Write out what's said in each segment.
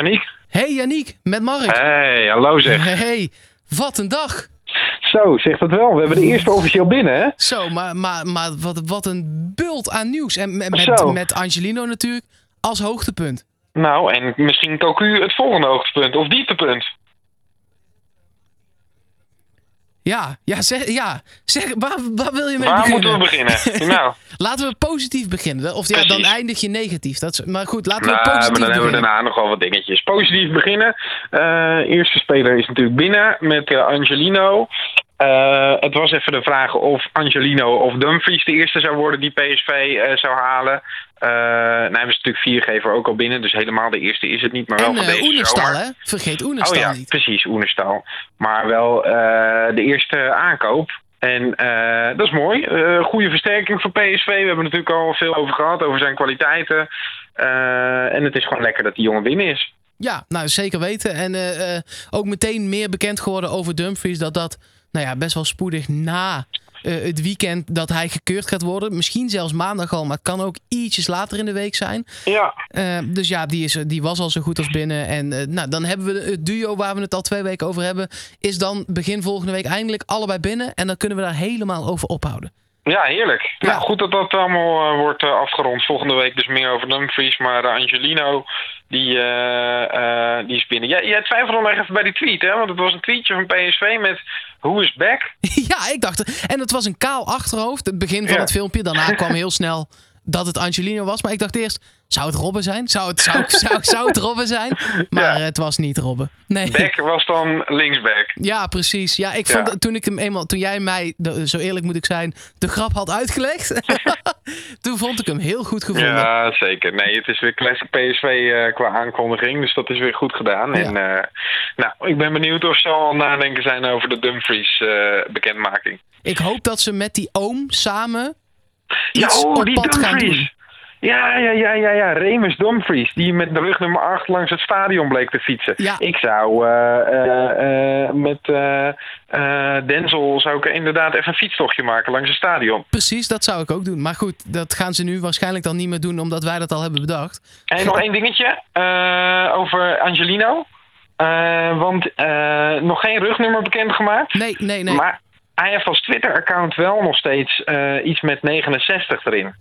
Janiek. Hey Janiek, met Mark. Hey, hallo zeg. Hey, wat een dag. Zo, zegt het wel. We hebben de eerste officieel binnen, hè? Zo, maar, maar, maar wat, wat een bult aan nieuws. En met, met, met Angelino natuurlijk als hoogtepunt. Nou, en misschien Cocu het volgende hoogtepunt of dieptepunt. Ja, ja, zeg, ja. zeg waar, waar wil je mee Waar beginnen? moeten we beginnen? nou, Laten we positief beginnen. Of ja, dan eindig je negatief. Dat is, maar goed, laten we nou, positief maar dan hebben we beginnen. daarna nog wel wat dingetjes. Positief beginnen. Eh, eerste speler is natuurlijk binnen met eh, Angelino. Eh, het was even de vraag of Angelino of Dumfries de eerste zou worden die PSV eh, zou halen. Eh nou hebben ze natuurlijk viergever ook al binnen, dus helemaal de eerste is het niet, maar wel En van eh deze Oenerstal, zomer. hè? Vergeet Oh Oenerstal ja, niet. precies, Oenerstal. Maar wel de eerste aankoop. En dat is mooi. Goede versterking voor PSV. We hebben het natuurlijk al veel over gehad, over zijn kwaliteiten. En het is gewoon lekker dat die jongen binnen is. Ja, nou zeker weten. En ook meteen meer bekend geworden over Dumfries. Dat dat nou ja, best wel spoedig na eh, het weekend dat hij gekeurd gaat worden. Misschien zelfs maandag al, maar het kan ook ietsjes later in de week zijn. Ja, Eh, dus ja, die, is, die was al zo goed als binnen. En eh, nou, dan hebben we het duo waar we het al twee weken over hebben. Is dan begin volgende week eindelijk allebei binnen. En dan kunnen we daar helemaal over ophouden. Ja heerlijk. Ja. Nou, goed dat dat allemaal eh, wordt eh, afgerond. Volgende week dus meer over Dumfries. Maar eh, Angelino, die, die is binnen. Jij, jij twijfelde nog even bij die tweet, hè? Want het was een tweetje van PSV met... Who is back? ja, ik dacht. En het was een kaal achterhoofd. Het begin van Ja. het filmpje. Daarna kwam heel snel dat het Angelino was. Maar ik dacht eerst, zou het Robben zijn? Zou het, zou, zou, zou het Robben zijn? Maar Ja. het was niet Robben. Nee. Back was dan linksback. Ja, precies. Ja, ik vond Ja. toen ik hem eenmaal, toen jij mij, zo eerlijk moet ik zijn, de grap had uitgelegd, toen vond ik hem heel goed gevonden. Ja, zeker. Nee, het is weer classic PSV eh, qua aankondiging. Dus dat is weer goed gedaan. Ja. En eh, nou, ik ben benieuwd of ze al nadenken zijn over de Dumfries eh, bekendmaking. Ik hoop dat ze met die oom samen Ja, iets oh, op die pad gaan doen. Ja, ja, ja, ja, ja. Remus Dumfries, die met de rug nummer 8 langs het stadion bleek te fietsen. Ja. Ik zou eh, eh, eh, met Denzel zou ik inderdaad even een fietstochtje maken langs het stadion. Precies, dat zou ik ook doen. Maar goed, dat gaan ze nu waarschijnlijk dan niet meer doen, omdat wij dat al hebben bedacht. En nog één dingetje over Angelino. Want nog geen rugnummer bekendgemaakt. Nee, nee, nee. Maar hij heeft als Twitter-account wel nog steeds iets met 69 erin.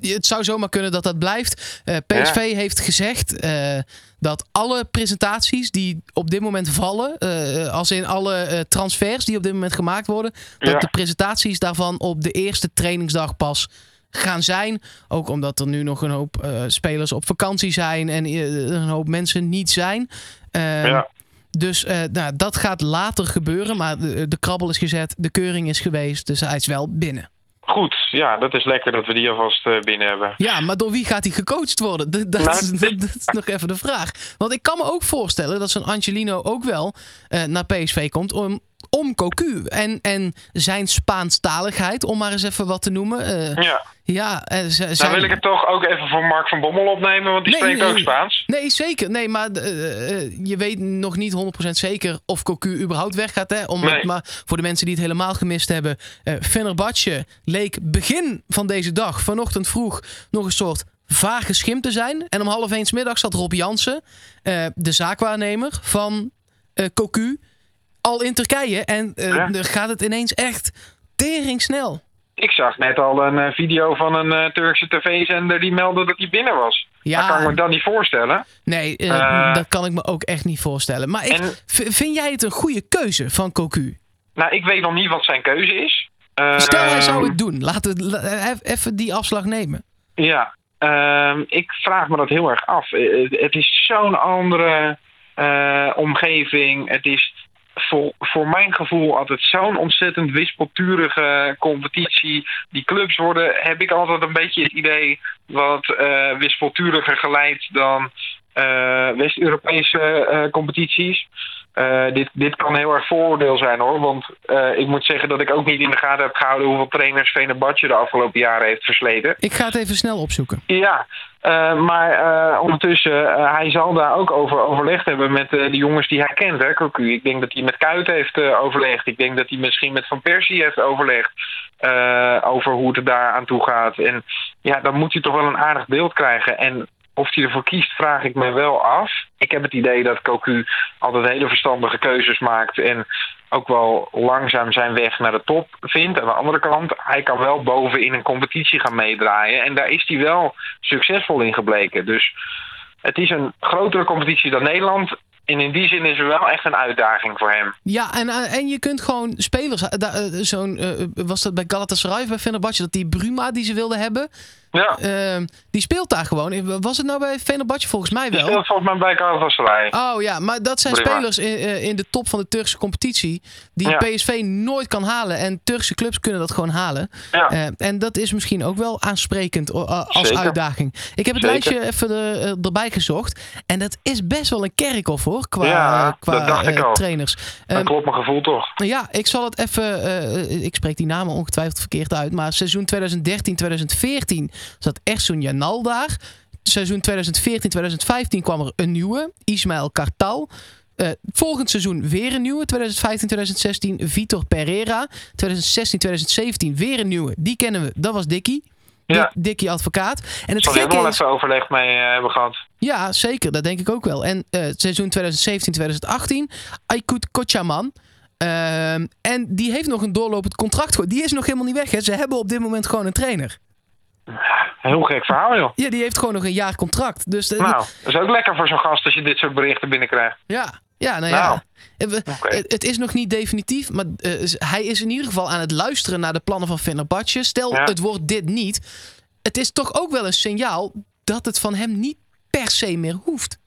Het zou zomaar kunnen dat dat blijft. Eh, PSV heeft gezegd eh, dat alle presentaties die op dit moment vallen, eh, als in alle transfers die op dit moment gemaakt worden, dat de presentaties daarvan op de eerste trainingsdag pas gaan zijn. Ook omdat er nu nog een hoop spelers op vakantie zijn en een hoop mensen niet zijn. Eh, Ja. Dus nou, dat gaat later gebeuren. Maar de, de krabbel is gezet, de keuring is geweest. Dus hij is wel binnen. Goed, ja, dat is lekker dat we die alvast eh, binnen hebben. Ja, maar door wie gaat hij gecoacht worden? Dat, dat, Nou, is, dat, dat is nog even de vraag. Want ik kan me ook voorstellen dat zo'n Angelino ook wel eh, naar PSV komt om, om Cocu. En, en zijn Spaanstaligheid, om maar eens even wat te noemen. Eh, Ja, ja, eh, zijn- wil ik het toch ook even voor Mark van Bommel opnemen, want die Nee, spreekt nee. ook Spaans. Nee, zeker. Nee, maar eh, je weet nog niet 100% zeker of Cocu überhaupt weggaat. Hè? Om, Nee. Maar voor de mensen die het helemaal gemist hebben. eh Fenerbahce leek begin van deze dag, vanochtend vroeg, nog een soort vage schim te zijn. En om half één 's middag zat Rob Jansen, de zaakwaarnemer van Cocu, al in Turkije. En Ja. dan gaat het ineens echt tering snel. Ik zag net al een eh, video van een eh, Turkse tv-zender die meldde dat hij binnen was. Ja. Dat kan ik me dan niet voorstellen. Nee, dat kan ik me ook echt niet voorstellen. Maar En- vind jij het een goede keuze van Cocu? Nou, ik weet nog niet wat zijn keuze is. Eh, Stel hij zou het doen. Laten we even die afslag nemen. Ja, ehm, ik vraag me dat heel erg af. Het is zo'n andere omgeving. Het is voor, voor mijn gevoel altijd zo'n ontzettend wispelturige competitie. Die clubs worden, heb ik altijd een beetje het idee, wat eh wispelturiger geleid dan eh, West-Europese eh, competities. Dit, dit kan heel erg vooroordeel zijn hoor. Want ik moet zeggen dat ik ook niet in de gaten heb gehouden hoeveel trainers Venerbahce de afgelopen jaren heeft versleten. Ik ga het even snel opzoeken. Ja, eh, maar eh, ondertussen, eh, hij zal daar ook over overlegd hebben met de jongens die hij kent, hè. Ik denk dat hij met Kuit heeft overlegd. Ik denk dat hij misschien met Van Persie heeft overlegd over hoe het daar aan toe gaat. En ja, dan moet hij toch wel een aardig beeld krijgen. En of hij ervoor kiest, vraag ik me wel af. Ik heb het idee dat Cocu altijd hele verstandige keuzes maakt en ook wel langzaam zijn weg naar de top vindt. Aan de andere kant, hij kan wel boven in een competitie gaan meedraaien. En daar is hij wel succesvol in gebleken. Dus het is een grotere competitie dan Nederland. En in die zin is er wel echt een uitdaging voor hem. Ja, en, eh, en je kunt gewoon spelers... Uh, zo'n, uh, was dat bij Galatasaray, bij Fenerbahce... dat die Bruma die ze wilden hebben... Ja. Uh, die speelt daar gewoon. Was het nou bij Fenerbahce? Volgens mij wel. Die speelt volgens mij bij Galatasaray. Oh ja, maar dat zijn spelers in, in de top van de Turkse competitie... die Ja. PSV nooit kan halen. En Turkse clubs kunnen dat gewoon halen. Ja. Uh, en dat is misschien ook wel aansprekend uh, als Zeker. uitdaging. Ik heb het Zeker. lijstje even er, erbij gezocht. En dat is best wel een kerkhof hoor, qua, Ja, qua dat dacht ik eh, al. trainers. Dat Ehm, klopt mijn gevoel toch. ja, ik zal het even. eh, ik spreek die namen ongetwijfeld verkeerd uit. Maar seizoen 2013-2014 zat Ersun Janal daar. Seizoen 2014-2015 kwam er een nieuwe, Ismaël Kartal. Eh, volgend seizoen weer een nieuwe, 2015-2016, Vitor Pereira. 2016-2017 weer een nieuwe, die kennen we, dat was Dikkie. Ja. Dik- Dikkie advocaat. En het ik gekke even overleg mee eh, hebben gehad. Ja, zeker. Dat denk ik ook wel. En eh, seizoen 2017-2018, Aykut Kocaman. Ehm, en die heeft nog een doorlopend contract. Die is nog helemaal niet weg. Hè. Ze hebben op dit moment gewoon een trainer. Heel gek verhaal, joh. Ja, die heeft gewoon nog een jaar contract. Dus de- Nou, dat is ook lekker voor zo'n gast als je dit soort berichten binnenkrijgt. ja, ja, nou ja. Nou. Eh, we- het, het is nog niet definitief, maar eh, hij is in ieder geval aan het luisteren naar de plannen van Fenerbahce. Stel, Ja. het wordt dit niet. Het is toch ook wel een signaal dat het van hem niet per se meer hoeft.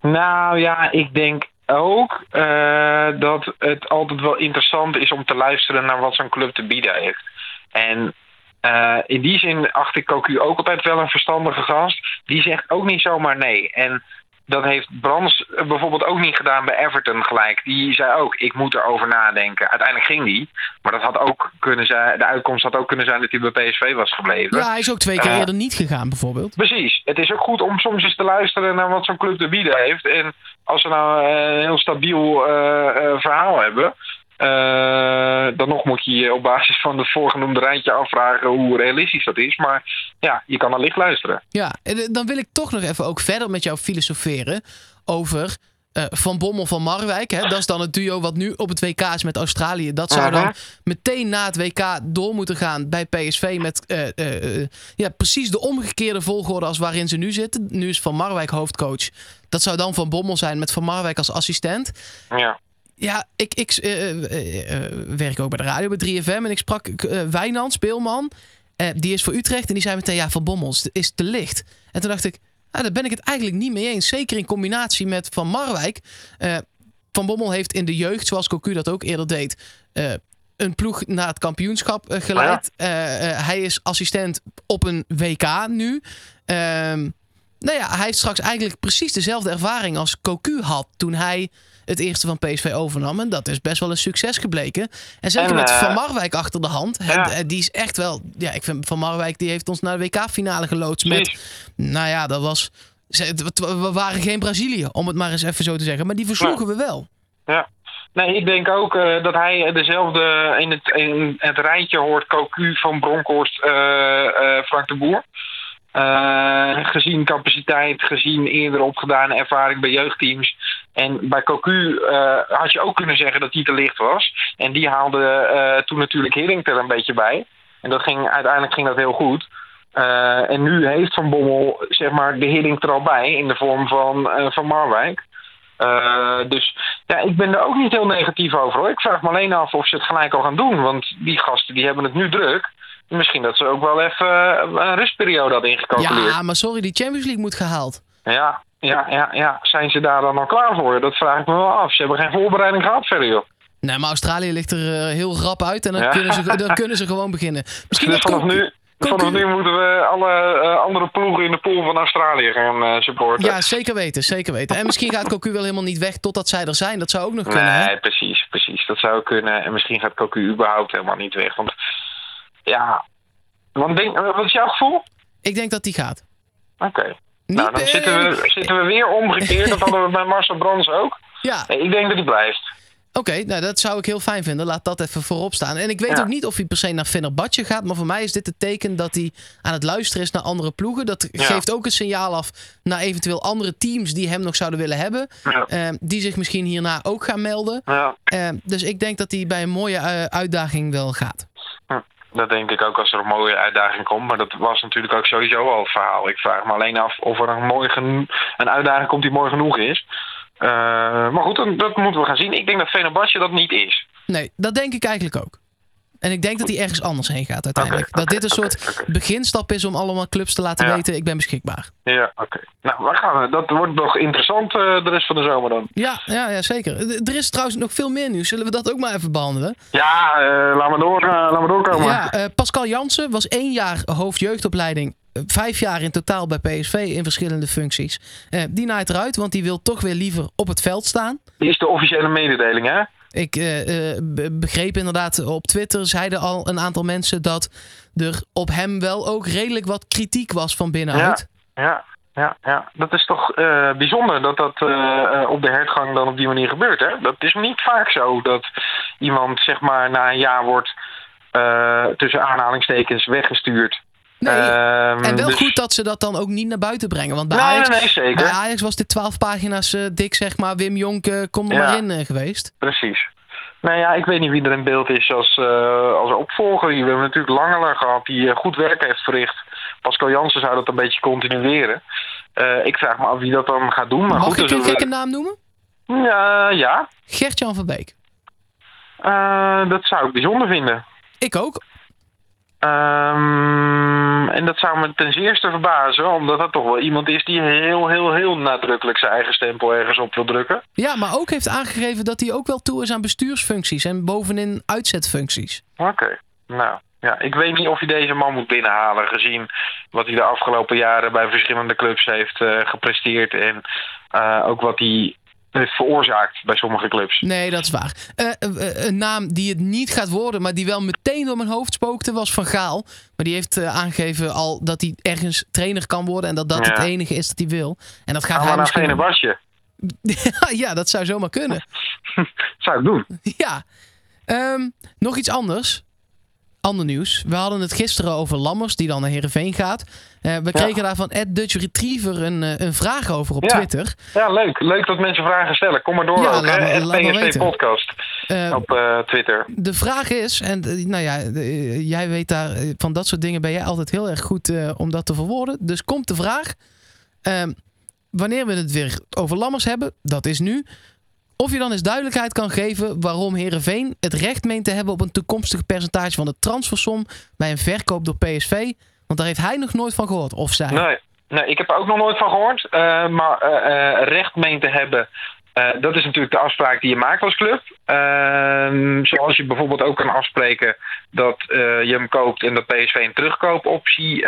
Nou ja, ik denk ook eh, dat het altijd wel interessant is om te luisteren naar wat zo'n club te bieden heeft. En eh, in die zin acht ik Cocu ook altijd wel een verstandige gast. Die zegt ook niet zomaar nee. En dat heeft Brands bijvoorbeeld ook niet gedaan bij Everton gelijk. Die zei ook, ik moet erover nadenken. Uiteindelijk ging die. Maar dat had ook kunnen zijn, de uitkomst had ook kunnen zijn dat hij bij PSV was gebleven. Ja, hij is ook twee keer Eh. eerder niet gegaan, bijvoorbeeld. Precies. Het is ook goed om soms eens te luisteren naar wat zo'n club te bieden heeft. En als ze nou een heel stabiel eh, eh, verhaal hebben. Eh, dan nog moet je je op basis van het voorgenoemde rijtje afvragen hoe realistisch dat is. Maar ja, je kan allicht luisteren. Ja, en eh, dan wil ik toch nog even ook verder met jou filosoferen over eh, Van Bommel van Marwijk. Hè? Dat is dan het duo wat nu op het WK is met Australië. Dat zou dan meteen na het WK door moeten gaan bij PSV met ja, precies de omgekeerde volgorde als waarin ze nu zitten. Nu is Van Marwijk hoofdcoach. Dat zou dan Van Bommel zijn met Van Marwijk als assistent. Ja. Ja, ik, ik eh, eh, eh, werk ook bij de radio bij 3FM en ik sprak Wijnand, speelman. Die is voor Utrecht en die zei meteen, ja, Van Bommel is- te licht. En toen dacht ik, nou, daar ben ik het eigenlijk niet mee eens. Zeker in combinatie met Van Marwijk. Van Bommel heeft in de jeugd, zoals Cocu dat ook eerder deed... een ploeg naar het kampioenschap geleid. Eh, hij is assistent op een WK nu. Ehm, nou ja, hij heeft straks eigenlijk precies dezelfde ervaring als Cocu had toen hij het eerste van PSV overnam. En dat is best wel een succes gebleken. En zeker En, met eh, Van Marwijk achter de hand. ja. d- Die is echt wel... Ja, ik vind Van Marwijk die heeft ons naar de WK-finale geloodst met... Nou ja, dat was... We waren geen Brazilië, om het maar eens even zo te zeggen. Maar die versloegen we wel. Ja. Nee, ik denk ook eh, dat hij dezelfde in het, in het rijtje hoort. Cocu van Bronkhorst, eh, eh, Frank de Boer. Eh, gezien capaciteit, gezien eerder opgedane ervaring bij jeugdteams. En bij Cocu eh, had je ook kunnen zeggen dat hij te licht was. En die haalde eh, toen natuurlijk Hering er een beetje bij. En dat ging, uiteindelijk ging dat heel goed. En nu heeft Van Bommel zeg maar, de Hering er al bij in de vorm van, van Marwijk. Dus ja, ik ben er ook niet heel negatief over. Hoor. Ik vraag me alleen af of ze het gelijk al gaan doen. Want die gasten die hebben het nu druk. Misschien dat ze ook wel even eh, een rustperiode hadden ingecalculeerd. Ja, maar sorry, die Champions League moet gehaald. Ja, ja, ja, ja. Zijn ze daar dan al klaar voor? Dat vraag ik me wel af. Ze hebben geen voorbereiding gehad verder, joh. Nee, maar Australië ligt er eh, heel rap uit. En dan, Ja. kunnen, ze, dan kunnen ze gewoon beginnen. Misschien Dus vanaf nu, vanaf nu moeten we alle eh, andere ploegen in de pool van Australië gaan supporten. Ja, zeker weten, zeker weten. En misschien gaat Cocu wel helemaal niet weg totdat zij er zijn. Dat zou ook nog kunnen. hè? Nee, precies, precies. Dat zou kunnen. En misschien gaat Cocu überhaupt helemaal niet weg. Want ja, want denk, wat is jouw gevoel? Ik denk dat die gaat. Oké. Nou, dan zitten we, zitten we weer omgekeerd. Dat hadden we bij Marcel Brands ook. Ja, Nee, ik denk dat hij blijft. Oké, nou dat zou ik heel fijn vinden. Laat dat even voorop staan. En ik weet Ja. ook niet of hij per se naar Fenerbahce gaat. Maar voor mij is dit het teken dat hij aan het luisteren is naar andere ploegen. Dat Ja. geeft ook een signaal af naar eventueel andere teams die hem nog zouden willen hebben. Ja. eh, die zich misschien hierna ook gaan melden. Ja, Eh, dus ik denk dat hij bij een mooie eh, uitdaging wel gaat. Dat denk ik ook als er een mooie uitdaging komt. Maar dat was natuurlijk ook sowieso al het verhaal. Ik vraag me alleen af of er een, mooi een uitdaging komt die mooi genoeg is. Eh, maar goed, dat moeten we gaan zien. Ik denk dat Fenerbahce dat niet is. Nee, dat denk ik eigenlijk ook. En ik denk dat hij ergens anders heen gaat uiteindelijk. Dat dit een soort beginstap is om allemaal clubs te laten Ja. weten: ik ben beschikbaar. Ja, oké. Nou, waar gaan we? Dat wordt nog interessant eh, de rest van de zomer dan. Ja, ja, ja zeker. Er is trouwens nog veel meer nieuws. Zullen we dat ook maar even behandelen? Ja, eh, laat, maar door, eh, laat maar doorkomen. Ja, Pascal Jansen was één jaar hoofdjeugdopleiding. Vijf jaar in totaal bij PSV in verschillende functies. Die naait eruit, want die wil toch weer liever op het veld staan. Die is de officiële mededeling, hè? Ik eh, eh, be- begreep inderdaad op Twitter, zeiden al een aantal mensen dat er op hem wel ook redelijk wat kritiek was van binnenuit. Ja, ja, ja. Dat is toch eh, bijzonder dat dat op de hertgang dan op die manier gebeurt. Hè? Dat is niet vaak zo dat iemand zeg maar na een jaar wordt tussen aanhalingstekens weggestuurd. Nee, Ehm, en wel dus- goed dat ze dat dan ook niet naar buiten brengen. Want bij Nee, Ajax, nee, zeker. bij Ajax was dit 12 pagina's eh, dik, zeg maar. Wim Jonk, kom er Ja. maar in eh, geweest. Precies. Nou ja, ik weet niet wie er in beeld is als, eh, als opvolger. We hebben natuurlijk Langeler gehad die goed werk heeft verricht. Pascal Jansen zou dat een beetje continueren. Ik vraag me af wie dat dan gaat doen. Maar Mag goed, ik dus een we- gekke naam noemen? Ja, ja. Gert-Jan van Beek. Dat zou ik bijzonder vinden. Ik ook. Ehm, en dat zou me ten zeerste verbazen, omdat dat toch wel iemand is die heel, heel, heel nadrukkelijk zijn eigen stempel ergens op wil drukken. Ja, maar ook heeft aangegeven dat hij ook wel toe is aan bestuursfuncties en bovenin uitzetfuncties. Oké, nou. Ja, ik weet niet of je deze man moet binnenhalen, gezien wat hij de afgelopen jaren bij verschillende clubs heeft eh, gepresteerd en eh, ook wat hij heeft veroorzaakt bij sommige clubs. Nee, dat is waar. Eh, eh, een naam die het niet gaat worden, maar die wel meteen door mijn hoofd spookte, was Van Gaal. Maar die heeft eh, aangegeven al dat hij ergens trainer kan worden en dat dat Ja. het enige is dat hij wil. En dat gaat Ga hij naar misschien... Fenerbahce. ja, dat zou zomaar kunnen. zou ik doen. Ja. Ehm, nog iets anders. Ander nieuws. We hadden het gisteren over Lammers, die dan naar Heerenveen gaat. Eh, we Ja. kregen daar van Ed Dutch Retriever een, eh, een vraag over op Ja. Twitter. Ja, leuk. Leuk dat mensen vragen stellen. Kom maar door Ja, ook, laat hè. laat PSV. Podcast Eh, op Twitter. de vraag is, en nou ja, jij weet daar van dat soort dingen ben jij altijd heel erg goed om dat te verwoorden. Dus komt de vraag. ehm, wanneer we het weer over Lammers hebben, dat is nu. Of je dan eens duidelijkheid kan geven waarom Herenveen het recht meent te hebben op een toekomstig percentage van de transfersom bij een verkoop door PSV. Want daar heeft hij nog nooit van gehoord. Of zij. Nee, nee, ik heb er ook nog nooit van gehoord. Eh, maar eh, eh, recht meen te hebben, dat is natuurlijk de afspraak die je maakt als club. Ehm, zoals je bijvoorbeeld ook kan afspreken dat je hem koopt en dat PSV een terugkoopoptie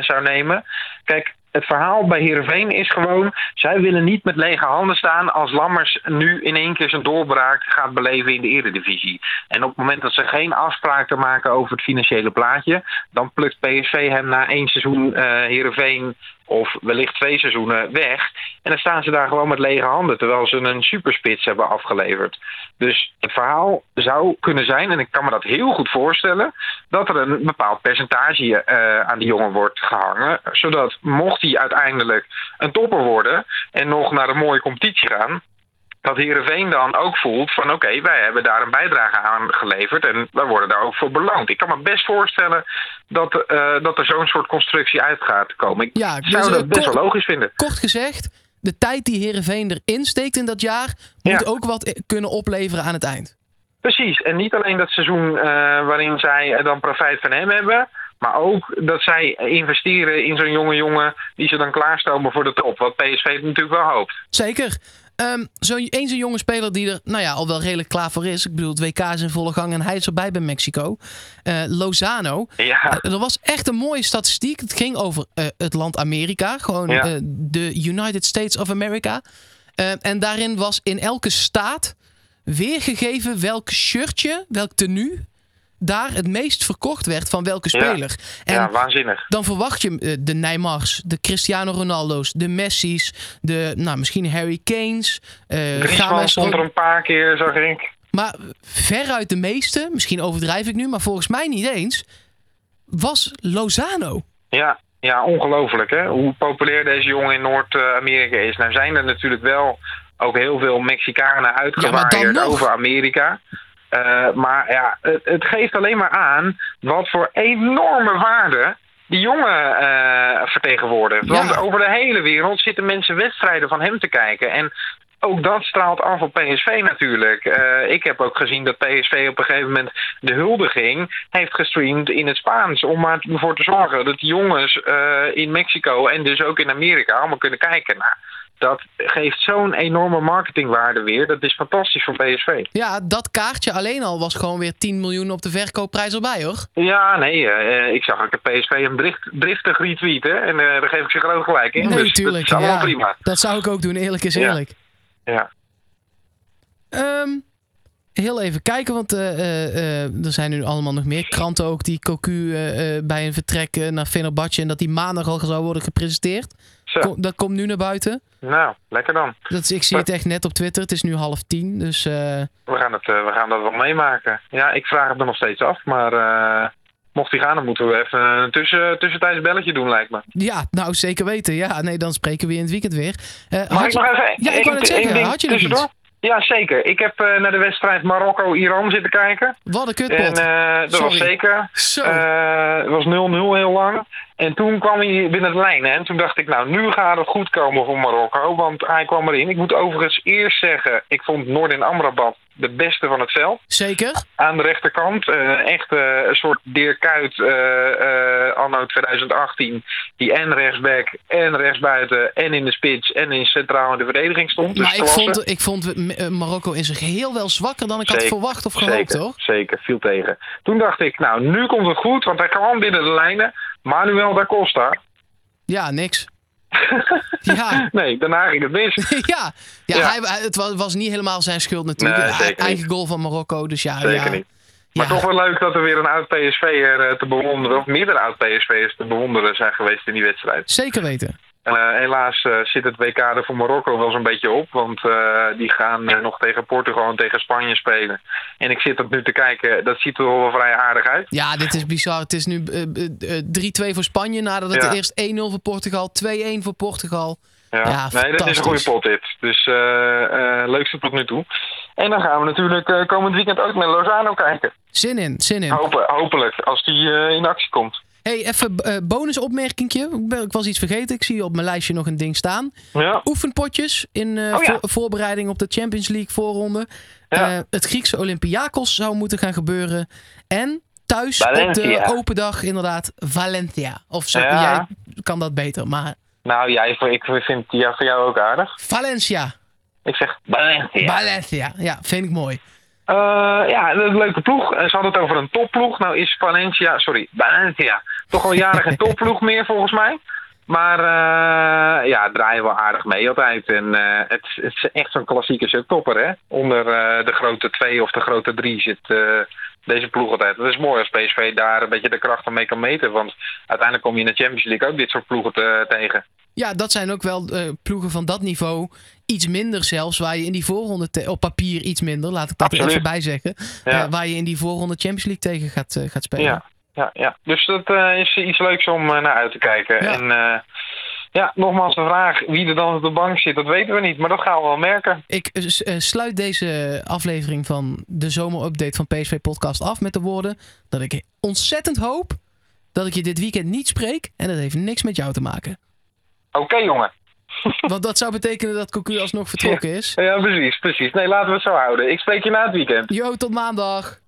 zou nemen. Kijk, het verhaal bij Heerenveen is gewoon... zij willen niet met lege handen staan als Lammers nu in één keer zijn doorbraak gaat beleven in de eredivisie. En op het moment dat ze geen afspraken maken over het financiële plaatje... dan plukt PSV hem na één seizoen eh Heerenveen of wellicht twee seizoenen weg. En dan staan ze daar gewoon met lege handen... terwijl ze een superspits hebben afgeleverd. Dus het verhaal zou kunnen zijn, en ik kan me dat heel goed voorstellen... dat er een bepaald percentage eh, aan die jongen wordt gehangen. Zodat mocht hij uiteindelijk een topper worden... en nog naar een mooie competitie gaan dat Heerenveen dan ook voelt van oké, wij hebben daar een bijdrage aan geleverd en wij worden daar ook voor beloond. Ik kan me best voorstellen dat, eh, dat er zo'n soort constructie uit gaat komen. Ik Ja, zou dus, dat eh, best kort- wel logisch vinden. Kort gezegd, de tijd die Herenveen erin steekt in dat jaar, moet Ja. ook wat kunnen opleveren aan het eind. Precies, en niet alleen dat seizoen eh, waarin zij dan profijt van hem hebben, maar ook dat zij investeren in zo'n jonge jongen die ze dan klaarstomen voor de top. Wat PSV natuurlijk wel hoopt. Zeker. Ehm zo, eens een jonge speler die er nou ja, al wel redelijk klaar voor is. Ik bedoel, het WK is in volle gang en hij is erbij bij Mexico. Eh, Lozano. Ja, Eh, er was echt een mooie statistiek. Het ging over eh, het land Amerika. Gewoon Ja. de United States of America. En daarin was in elke staat weergegeven welk shirtje, welk tenue daar het meest verkocht werd van welke Ja. speler. En ja, waanzinnig. dan verwacht je eh, de Neymars, de Cristiano Ronaldo's, de Messi's, de, nou, misschien Harry Kane's. eh Griezmann stond er een paar keer, zag ik. Maar veruit de meeste, misschien overdrijf ik nu, maar volgens mij niet eens, was Lozano. Ja, ja ongelooflijk hè. Hoe populair deze jongen in Noord-Amerika is. Nou zijn er natuurlijk wel ook heel veel Mexicanen Ja, uitgewaaid over Amerika. Eh, maar ja, het, het geeft alleen maar aan wat voor enorme waarde die jongen eh, vertegenwoordigt. Ja. Want over de hele wereld zitten mensen wedstrijden van hem te kijken. En ook dat straalt af op PSV natuurlijk. Eh, ik heb ook gezien dat PSV op een gegeven moment de huldiging heeft gestreamd in het Spaans. Om maar ervoor te zorgen dat jongens in Mexico en dus ook in Amerika allemaal kunnen kijken. Nou, dat geeft zo'n enorme marketingwaarde weer. Dat is fantastisch voor PSV. Ja, dat kaartje alleen al was gewoon weer 10 miljoen op de verkoopprijs erbij hoor. Ja, nee, eh, ik zag ook de PSV hem drift, driftig retweeten. En eh, daar geef ik ze groot gelijk in. Nee, dus tuurlijk. dat is allemaal ja. prima. Dat zou ik ook doen, eerlijk is Ja. eerlijk. Ja. Ehm, heel even kijken, want eh, eh, eh, er zijn nu allemaal nog meer kranten ook die Cocu bij een vertrek naar Fenerbahce en dat die maandag al zou worden gepresenteerd. Kom- dat komt nu naar buiten. nou, lekker dan. Dat is, ik zie het echt net op Twitter. Het is nu half tien, dus We gaan, het, we gaan dat wel meemaken. Ja, ik vraag het er nog steeds af. Maar mocht hij gaan, dan moeten we even een tussen, tussentijds belletje doen, lijkt me. ja, nou zeker weten. Ja, nee, dan spreken we in het weekend weer. Mag ik je- nog even Ja, ik wou zeggen, ding had je nog tussendoor? iets? Ja, zeker. Ik heb eh, naar de wedstrijd Marokko-Iran zitten kijken. Wat een En kutpot. eh, dat was zeker. Zo. Eh, het was 0-0 heel lang. En toen kwam hij binnen de lijnen. En toen dacht ik, nou, nu gaat het goed komen voor Marokko. Want hij kwam erin. Ik moet overigens eerst zeggen, ik vond Noordin Amrabat de beste van het veld. Zeker? Aan de rechterkant. eh, echt eh, een soort Dirk Kuyt eh, anno 2018. Die en rechtsback en rechtsbuiten en in de spits en in centraal in de verdediging stond. Dus maar ik vond, ik vond Marokko in zijn geheel wel zwakker dan ik had verwacht of gehoopt, zeker, hoor. Zeker, viel tegen. Toen dacht ik, nou, nu komt het goed, want hij kwam binnen de lijnen. Manuel da Costa. Ja, niks. Ja. Nee, daarna ging het mis. ja, ja, Ja. Hij, het was, was niet helemaal zijn schuld natuurlijk. Nee, Eigen goal van Marokko, dus ja. Zeker ja. niet. Maar toch wel leuk dat er weer een oud PSV'er eh, te bewonderen, of meerdere oud PSV'ers te bewonderen zijn geweest in die wedstrijd. Zeker weten. Eh, helaas eh, zit het WK er voor Marokko wel zo'n beetje op. Want eh, die gaan nog tegen Portugal en tegen Spanje spelen. En ik zit dat nu te kijken. Dat ziet er wel vrij aardig uit. Ja, dit is bizar. Het is nu eh, eh, eh, 3-2 voor Spanje nadat het Ja. eerst 1-0 voor Portugal, 2-1 voor Portugal. Ja. Ja, nee, dat is een goede pot dit. Dus eh eh, leukste tot nu toe. En dan gaan we natuurlijk komend weekend ook naar Lozano kijken. Zin in, zin in. Hopen, hopelijk, als die in actie komt. Hey, even eh bonusopmerkingje. Ik, was iets vergeten. Ik zie op mijn lijstje nog een ding staan. Ja, Oefenpotjes in eh, Oh ja. voorbereiding op de Champions League voorronde. Ja. Eh, het Griekse Olympiakos zou moeten gaan gebeuren. En thuis op de open dag inderdaad Valencia. Of zo, jij kan dat beter. Maar nou ja, ik, vind die voor jou ook aardig. Valencia. Ik zeg Valencia. Valencia. Ja, vind ik mooi. Ja, een leuke ploeg. Ze hadden het over een topploeg. Nou is Valencia, sorry, Valencia, toch al jaren geen topploeg meer volgens mij. Maar eh, ja, draaien wel aardig mee altijd. En eh, het, het is echt zo'n klassieke subtopper, hè. Onder eh, de grote twee of de grote drie zit deze ploeg altijd. Dat is mooi als PSV daar een beetje de kracht van mee kan meten. Want uiteindelijk kom je in de Champions League ook dit soort ploegen te- tegen. Ja, dat zijn ook wel ploegen van dat niveau. Iets minder zelfs, waar je in die voorronde... op papier iets minder, laat ik dat er even bij zeggen. Ja. Waar je in die voorronde Champions League tegen gaat, gaat spelen. Ja, ja, ja. Dus dat eh, is iets leuks om eh, naar uit te kijken. Ja. En eh, ja, nogmaals de vraag wie er dan op de bank zit, dat weten we niet. Maar dat gaan we wel merken. Ik sluit deze aflevering van de zomerupdate van PSV Podcast af met de woorden dat ik ontzettend hoop dat ik je dit weekend niet spreek. En dat heeft niks met jou te maken. Oké, jongen. Want dat zou betekenen dat Cocu alsnog vertrokken is. Ja, precies, precies. Nee, laten we het zo houden. Ik spreek je na het weekend. Jo, tot maandag.